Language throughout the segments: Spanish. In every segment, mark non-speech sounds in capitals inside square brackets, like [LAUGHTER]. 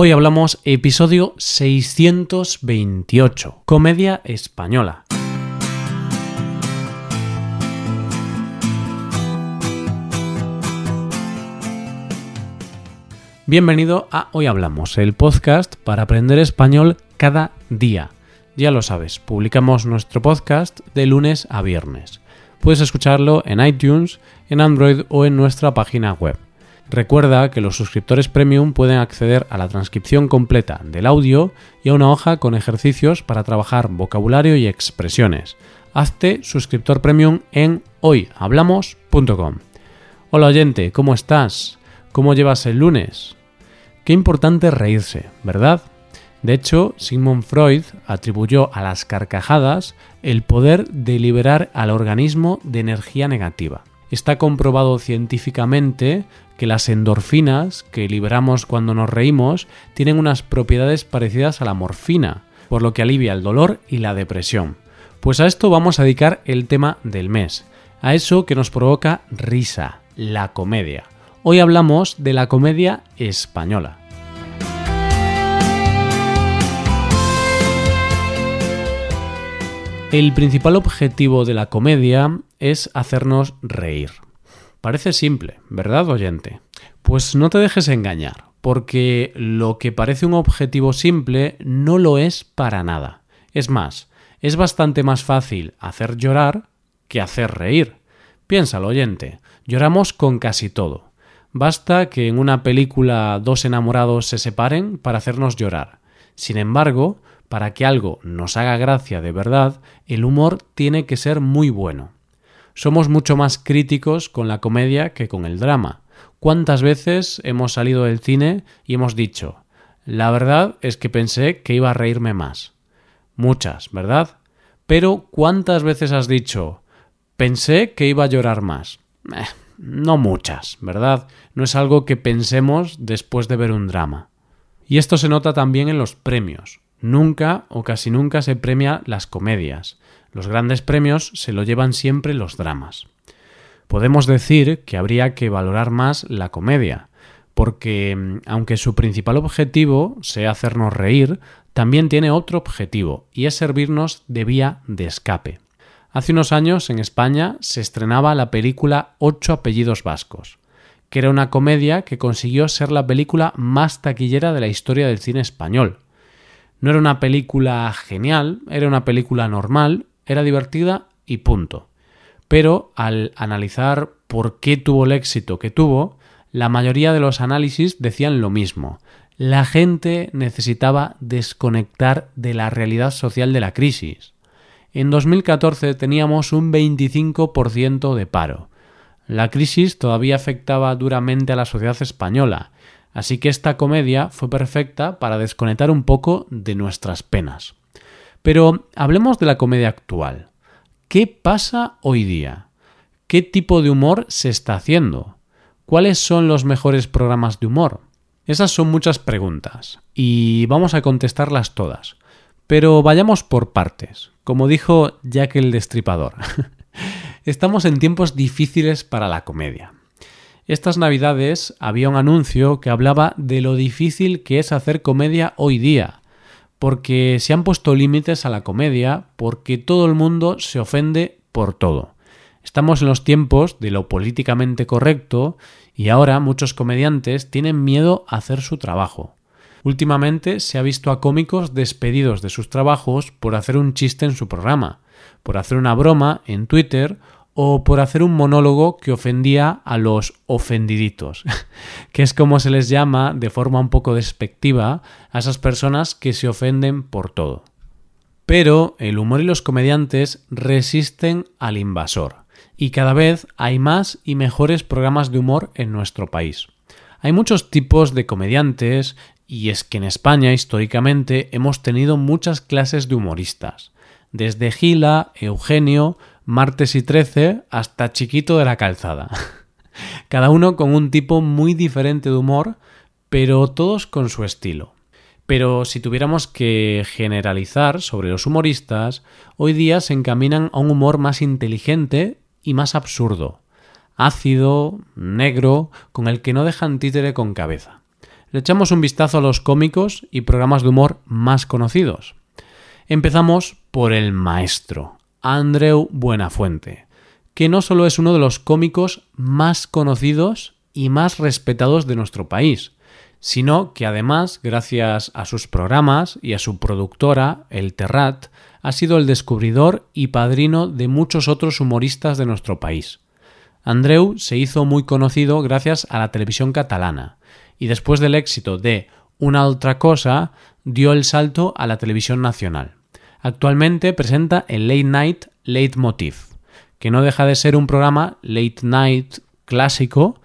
Hoy hablamos episodio 628, comedia española. Bienvenido a Hoy Hablamos, el podcast para aprender español cada día. Ya lo sabes, publicamos nuestro podcast de lunes a viernes. Puedes escucharlo en iTunes, en Android o en nuestra página web. Recuerda que los suscriptores premium pueden acceder a la transcripción completa del audio y a una hoja con ejercicios para trabajar vocabulario y expresiones. Hazte suscriptor premium en hoyhablamos.com. Hola oyente, ¿cómo estás? ¿Cómo llevas el lunes? Qué importante reírse, ¿verdad? De hecho, Sigmund Freud atribuyó a las carcajadas el poder de liberar al organismo de energía negativa. Está comprobado científicamente que las endorfinas que liberamos cuando nos reímos tienen unas propiedades parecidas a la morfina, por lo que alivia el dolor y la depresión. Pues a esto vamos a dedicar el tema del mes, a eso que nos provoca risa, la comedia. Hoy hablamos de la comedia española. El principal objetivo de la comedia es hacernos reír. Parece simple, ¿verdad, oyente? Pues no te dejes engañar, porque lo que parece un objetivo simple no lo es para nada. Es más, es bastante más fácil hacer llorar que hacer reír. Piénsalo, oyente, lloramos con casi todo. Basta que en una película dos enamorados se separen para hacernos llorar. Sin embargo, para que algo nos haga gracia de verdad, el humor tiene que ser muy bueno somos mucho más críticos con la comedia que con el drama. ¿Cuántas veces hemos salido del cine y hemos dicho, la verdad es que pensé que iba a reírme más? Muchas, ¿verdad? Pero ¿cuántas veces has dicho, pensé que iba a llorar más? Eh, no muchas, ¿verdad? No es algo que pensemos después de ver un drama. Y esto se nota también en los premios. Nunca o casi nunca se premia las comedias. Los grandes premios se lo llevan siempre los dramas. Podemos decir que habría que valorar más la comedia, porque mm, aunque su principal objetivo sea hacernos reír, también tiene otro objetivo, y es servirnos de vía de escape. Hace unos años en España se estrenaba la película Ocho apellidos vascos, que era una comedia que consiguió ser la película más taquillera de la historia del cine español. No era una película genial, era una película normal, era divertida y punto. Pero al analizar por qué tuvo el éxito que tuvo, la mayoría de los análisis decían lo mismo. La gente necesitaba desconectar de la realidad social de la crisis. En 2014 teníamos un 25% de paro. La crisis todavía afectaba duramente a la sociedad española, así que esta comedia fue perfecta para desconectar un poco de nuestras penas. Pero hablemos de la comedia actual. ¿Qué pasa hoy día? ¿Qué tipo de humor se está haciendo? ¿Cuáles son los mejores programas de humor? Esas son muchas preguntas y vamos a contestarlas todas. Pero vayamos por partes, como dijo Jack el Destripador. [LAUGHS] Estamos en tiempos difíciles para la comedia. Estas navidades había un anuncio que hablaba de lo difícil que es hacer comedia hoy día, porque se han puesto límites a la comedia, porque todo el mundo se ofende por todo. Estamos en los tiempos de lo políticamente correcto y ahora muchos comediantes tienen miedo a hacer su trabajo. Últimamente se ha visto a cómicos despedidos de sus trabajos por hacer un chiste en su programa, por hacer una broma en Twitter o por hacer un monólogo que ofendía a los ofendiditos, [LAUGHS] que es como se les llama de forma un poco despectiva a esas personas que se ofenden por todo. Pero el humor y los comediantes resisten al invasor, y cada vez hay más y mejores programas de humor en nuestro país. Hay muchos tipos de comediantes, y es que en España históricamente hemos tenido muchas clases de humoristas, desde Gila, Eugenio, martes y 13 hasta chiquito de la calzada. [LAUGHS] Cada uno con un tipo muy diferente de humor, pero todos con su estilo. Pero si tuviéramos que generalizar sobre los humoristas, hoy día se encaminan a un humor más inteligente y más absurdo, ácido, negro, con el que no dejan títere con cabeza. le echamos un vistazo a los cómicos y programas de humor más conocidos. Empezamos por el maestro, Andreu Buenafuente, que no solo es uno de los cómicos más conocidos y más respetados de nuestro país, sino que además, gracias a sus programas y a su productora, El Terrat, ha sido el descubridor y padrino de muchos otros humoristas de nuestro país. Andreu se hizo muy conocido gracias a la televisión catalana, y después del éxito de Una otra cosa, dio el salto a la televisión nacional. Actualmente presenta el Late Night Leitmotiv, que no deja de ser un programa late night clásico,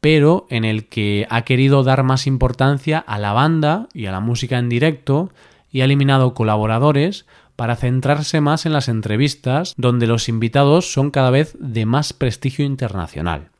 pero en el que ha querido dar más importancia a la banda y a la música en directo y ha eliminado colaboradores para centrarse más en las entrevistas donde los invitados son cada vez de más prestigio internacional.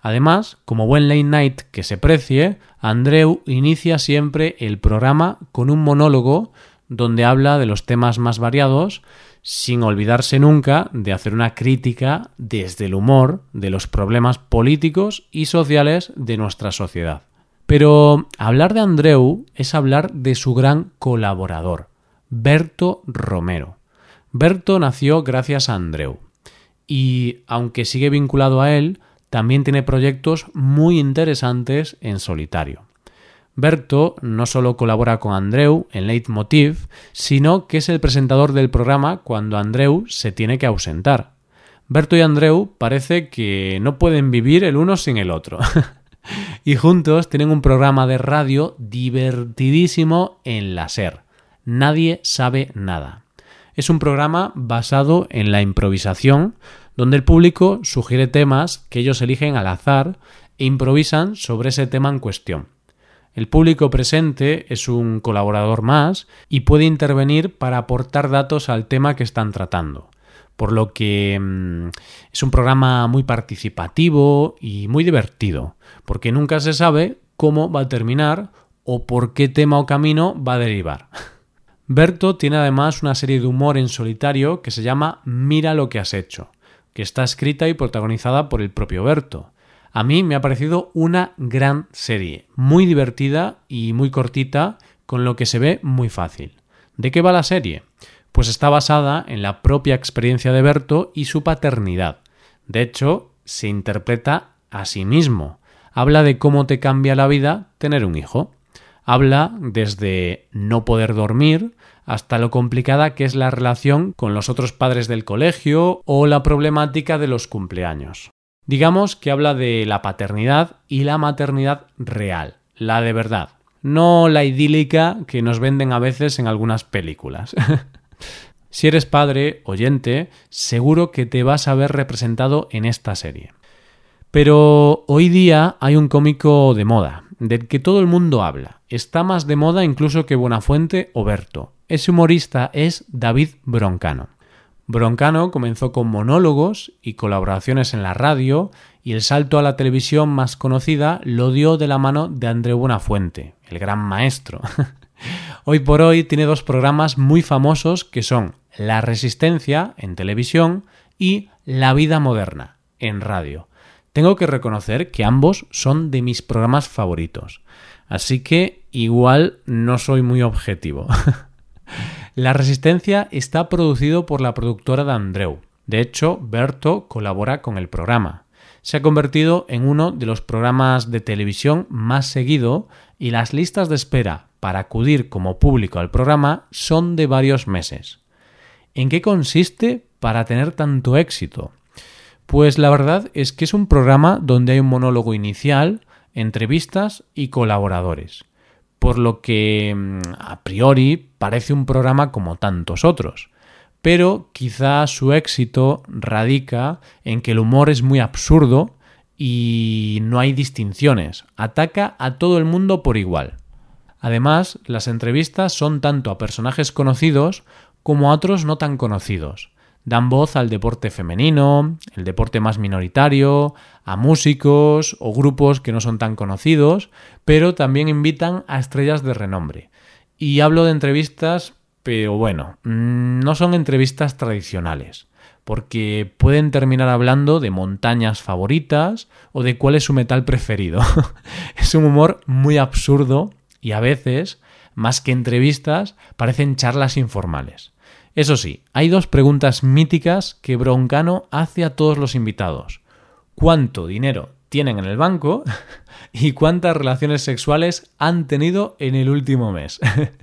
Además, como buen late night que se precie, Andreu inicia siempre el programa con un monólogo donde habla de los temas más variados, sin olvidarse nunca de hacer una crítica desde el humor de los problemas políticos y sociales de nuestra sociedad. Pero hablar de Andreu es hablar de su gran colaborador, Berto Romero. Berto nació gracias a Andreu y, aunque sigue vinculado a él, también tiene proyectos muy interesantes en solitario. Berto no solo colabora con Andreu en Leitmotiv, sino que es el presentador del programa cuando Andreu se tiene que ausentar. Berto y Andreu parece que no pueden vivir el uno sin el otro. [LAUGHS] y juntos tienen un programa de radio divertidísimo en la SER. Nadie sabe nada. Es un programa basado en la improvisación, donde el público sugiere temas que ellos eligen al azar e improvisan sobre ese tema en cuestión. El público presente es un colaborador más y puede intervenir para aportar datos al tema que están tratando. Por lo que mm, es un programa muy participativo y muy divertido, porque nunca se sabe cómo va a terminar o por qué tema o camino va a derivar. [LAUGHS] Berto tiene además una serie de humor en solitario que se llama Mira lo que has hecho, que está escrita y protagonizada por el propio Berto. A mí me ha parecido una gran serie, muy divertida y muy cortita, con lo que se ve muy fácil. ¿De qué va la serie? Pues está basada en la propia experiencia de Berto y su paternidad. De hecho, se interpreta a sí mismo. Habla de cómo te cambia la vida tener un hijo. Habla desde no poder dormir hasta lo complicada que es la relación con los otros padres del colegio o la problemática de los cumpleaños. Digamos que habla de la paternidad y la maternidad real, la de verdad, no la idílica que nos venden a veces en algunas películas. [LAUGHS] si eres padre, oyente, seguro que te vas a ver representado en esta serie. Pero hoy día hay un cómico de moda, del que todo el mundo habla. Está más de moda incluso que Buenafuente o Berto. Ese humorista es David Broncano. Broncano comenzó con monólogos y colaboraciones en la radio y el salto a la televisión más conocida lo dio de la mano de André Buenafuente, el gran maestro. [LAUGHS] hoy por hoy tiene dos programas muy famosos que son La Resistencia en televisión y La Vida Moderna en radio. Tengo que reconocer que ambos son de mis programas favoritos, así que igual no soy muy objetivo. [LAUGHS] La Resistencia está producido por la productora de Andreu. De hecho, Berto colabora con el programa. Se ha convertido en uno de los programas de televisión más seguido y las listas de espera para acudir como público al programa son de varios meses. ¿En qué consiste para tener tanto éxito? Pues la verdad es que es un programa donde hay un monólogo inicial, entrevistas y colaboradores por lo que mm, a priori parece un programa como tantos otros. Pero quizá su éxito radica en que el humor es muy absurdo y no hay distinciones, ataca a todo el mundo por igual. Además, las entrevistas son tanto a personajes conocidos como a otros no tan conocidos, dan voz al deporte femenino, el deporte más minoritario, a músicos o grupos que no son tan conocidos, pero también invitan a estrellas de renombre. Y hablo de entrevistas, pero bueno, mm, no son entrevistas tradicionales. porque pueden terminar hablando de montañas favoritas o de cuál es su metal preferido. [LAUGHS] es un humor muy absurdo y a veces, más que entrevistas, parecen charlas informales. Eso sí, hay dos preguntas míticas que Broncano hace a todos los invitados. ¿Cuánto dinero tienen en el banco? [LAUGHS] ¿Y cuántas relaciones sexuales han tenido en el último mes?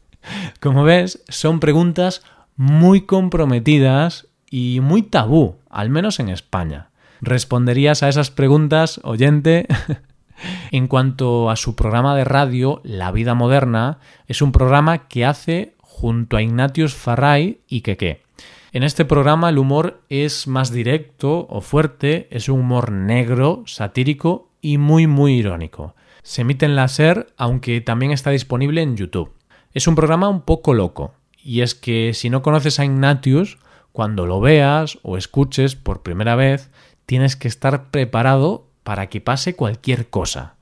[LAUGHS] Como ves, son preguntas muy comprometidas y muy tabú, al menos en España. ¿Responderías a esas preguntas, oyente? [LAUGHS] en cuanto a su programa de radio, La Vida Moderna, es un programa que hace junto a Ignatius Farray y Keke. En este programa el humor es más directo o fuerte, es un humor negro, satírico y muy muy irónico. Se emite en la SER, aunque también está disponible en YouTube. Es un programa un poco loco, y es que si no conoces a Ignatius, cuando lo veas o escuches por primera vez, tienes que estar preparado para que pase cualquier cosa.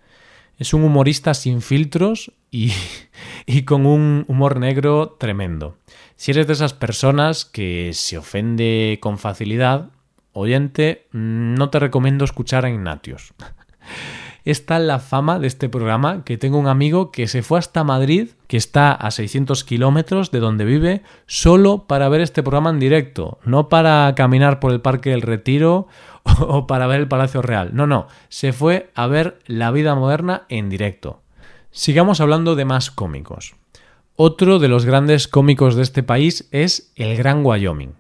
Es un humorista sin filtros y, [LAUGHS] y, con un humor negro tremendo. Si eres de esas personas que se ofende con facilidad, oyente, no te recomiendo escuchar a Ignatius. [LAUGHS] es la fama de este programa que tengo un amigo que se fue hasta Madrid, que está a 600 kilómetros de donde vive, solo para ver este programa en directo, no para caminar por el Parque del Retiro [LAUGHS] o para ver el Palacio Real. No, no, se fue a ver la vida moderna en directo. Sigamos hablando de más cómicos. Otro de los grandes cómicos de este país es el Gran Wyoming.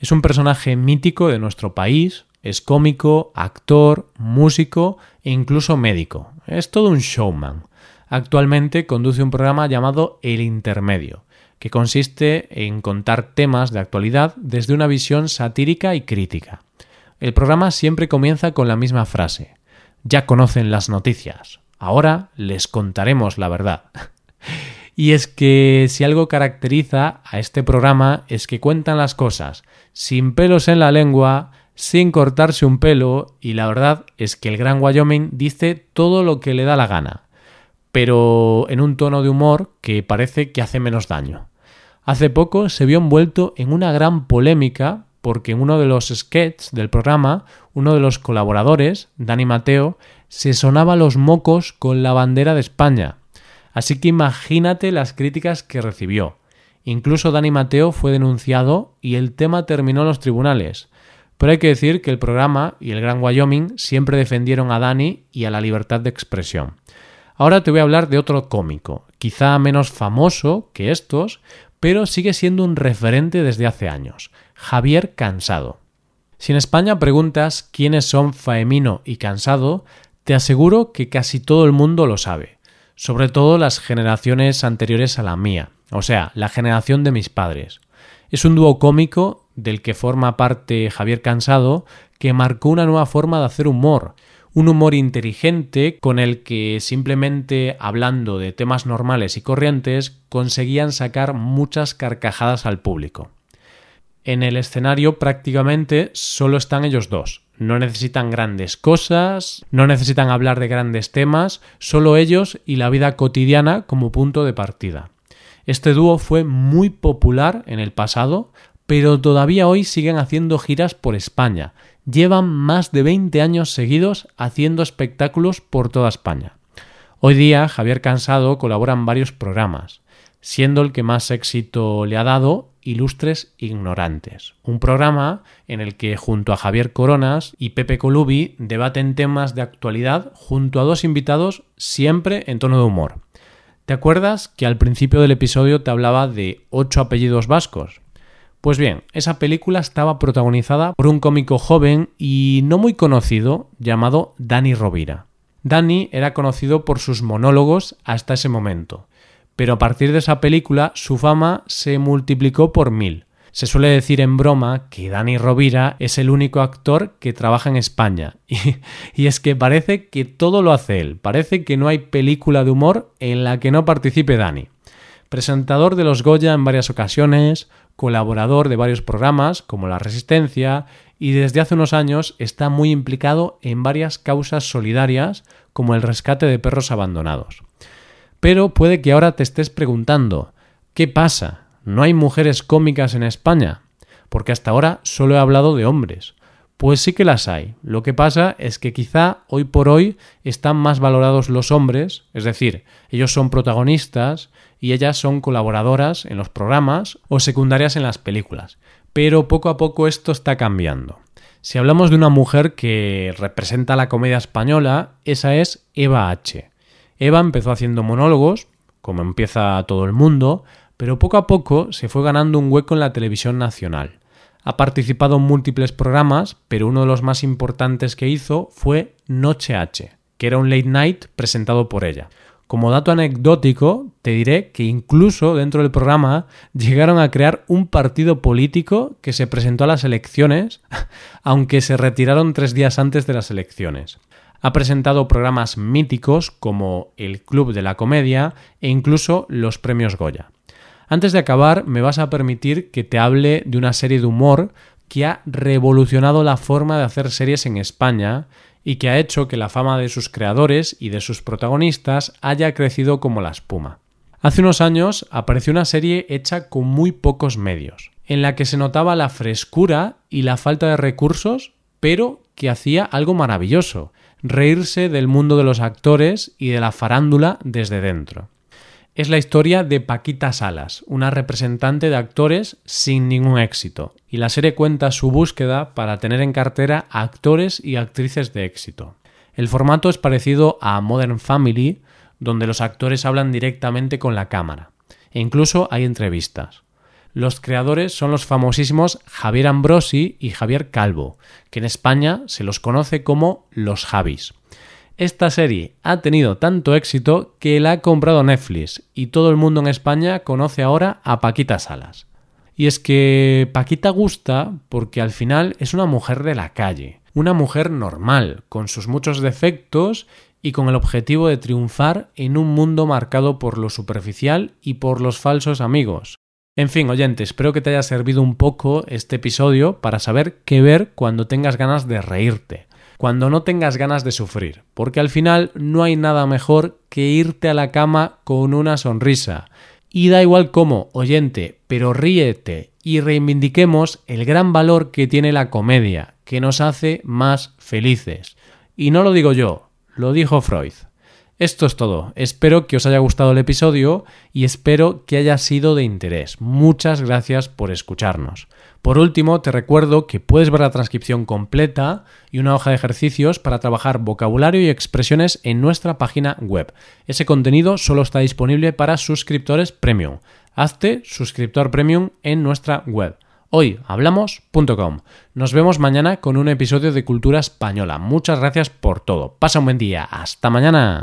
Es un personaje mítico de nuestro país, es cómico, actor, músico e incluso médico. Es todo un showman. Actualmente conduce un programa llamado El Intermedio, que consiste en contar temas de actualidad desde una visión satírica y crítica. El programa siempre comienza con la misma frase. Ya conocen las noticias. Ahora les contaremos la verdad. [LAUGHS] y es que si algo caracteriza a este programa es que cuentan las cosas sin pelos en la lengua, sin cortarse un pelo y la verdad es que el Gran Wyoming dice todo lo que le da la gana, pero en un tono de humor que parece que hace menos daño. Hace poco se vio envuelto en una gran polémica porque en uno de los sketches del programa, uno de los colaboradores, Dani Mateo, se sonaba los mocos con la bandera de España. Así que imagínate las críticas que recibió. Incluso Dani Mateo fue denunciado y el tema terminó en los tribunales. Pero hay que decir que el programa y el Gran Wyoming siempre defendieron a Dani y a la libertad de expresión. Ahora te voy a hablar de otro cómico, quizá menos famoso que estos, pero sigue siendo un referente desde hace años, Javier Cansado. Si en España preguntas quiénes son Faemino y Cansado, te aseguro que casi todo el mundo lo sabe, sobre todo las generaciones anteriores a la mía, o sea, la generación de mis padres. Es un dúo cómico del que forma parte Javier Cansado, que marcó una nueva forma de hacer humor, un humor inteligente con el que simplemente hablando de temas normales y corrientes conseguían sacar muchas carcajadas al público. En el escenario prácticamente solo están ellos dos. No necesitan grandes cosas, no necesitan hablar de grandes temas, solo ellos y la vida cotidiana como punto de partida. Este dúo fue muy popular en el pasado, pero todavía hoy siguen haciendo giras por España. Llevan más de 20 años seguidos haciendo espectáculos por toda España. Hoy día Javier Cansado colabora en varios programas, siendo el que más éxito le ha dado Ilustres Ignorantes, un programa en el que junto a Javier Coronas y Pepe Colubi debaten temas de actualidad junto a dos invitados siempre en tono de humor. ¿Te acuerdas que al principio del episodio te hablaba de ocho apellidos vascos? Pues bien, esa película estaba protagonizada por un cómico joven y no muy conocido llamado Dani Rovira. Dani era conocido por sus monólogos hasta ese momento, pero a partir de esa película su fama se multiplicó por mil. Se suele decir en broma que Dani Rovira es el único actor que trabaja en España. [LAUGHS] Y, y, es que parece que todo lo hace él. Parece que no hay película de humor en la que no participe Dani. Presentador de los Goya en varias ocasiones, colaborador de varios programas como La Resistencia y desde hace unos años está muy implicado en varias causas solidarias como el rescate de perros abandonados. Pero puede que ahora te estés preguntando, ¿qué pasa? ¿No hay mujeres cómicas en España? porque hasta ahora solo he hablado de hombres. Pues sí que las hay. Lo que pasa es que quizá hoy por hoy están más valorados los hombres, es decir, ellos son protagonistas y ellas son colaboradoras en los programas o secundarias en las películas. Pero poco a poco esto está cambiando. Si hablamos de una mujer que representa la comedia española, esa es Eva H. Eva empezó haciendo monólogos, como empieza todo el mundo, pero poco a poco se fue ganando un hueco en la televisión nacional. Ha participado en múltiples programas, pero uno de los más importantes que hizo fue Noche H, que era un late night presentado por ella. Como dato anecdótico, te diré que incluso dentro del programa [LAUGHS] llegaron a crear un partido político que se presentó a las elecciones, [LAUGHS] aunque se retiraron tres días antes de las elecciones. Ha presentado programas míticos como El Club de la Comedia e incluso los Premios Goya. Antes de acabar, me vas a permitir que te hable de una serie de humor que ha revolucionado la forma de hacer series en España y que ha hecho que la fama de sus creadores y de sus protagonistas haya crecido como la espuma. Hace unos años apareció una serie hecha con muy pocos medios, en la que se notaba la frescura y la falta de recursos, pero que hacía algo maravilloso, reírse del mundo de los actores y de la farándula desde dentro es la historia de Paquita Salas, una representante de actores sin ningún éxito, y la serie cuenta su búsqueda para tener en cartera a actores y actrices de éxito. El formato es parecido a Modern Family, donde los actores hablan directamente con la cámara, e incluso hay entrevistas. Los creadores son los famosísimos Javier Ambrosi y Javier Calvo, que en España se los conoce como los Javis. Esta serie ha tenido tanto éxito que la ha comprado Netflix y todo el mundo en España conoce ahora a Paquita Salas. Y es que Paquita gusta porque al final es una mujer de la calle, una mujer normal, con sus muchos defectos y con el objetivo de triunfar en un mundo marcado por lo superficial y por los falsos amigos. En fin, oyente, espero que te haya servido un poco este episodio para saber qué ver cuando tengas ganas de reírte cuando no tengas ganas de sufrir, porque al final no hay nada mejor que irte a la cama con una sonrisa. Y da igual cómo, oyente, pero ríete y reivindiquemos el gran valor que tiene la comedia, que nos hace más felices. Y no lo digo yo, lo dijo Freud. Esto es todo. Espero que os haya gustado el episodio y espero que haya sido de interés. Muchas gracias por escucharnos. Por último, te recuerdo que puedes ver la transcripción completa y una hoja de ejercicios para trabajar vocabulario y expresiones en nuestra página web. Ese contenido solo está disponible para suscriptores premium. Hazte suscriptor premium en nuestra web hoyhablamos.com. Nos vemos mañana con un episodio de Cultura Española. Muchas gracias por todo. Pasa un buen día. Hasta mañana.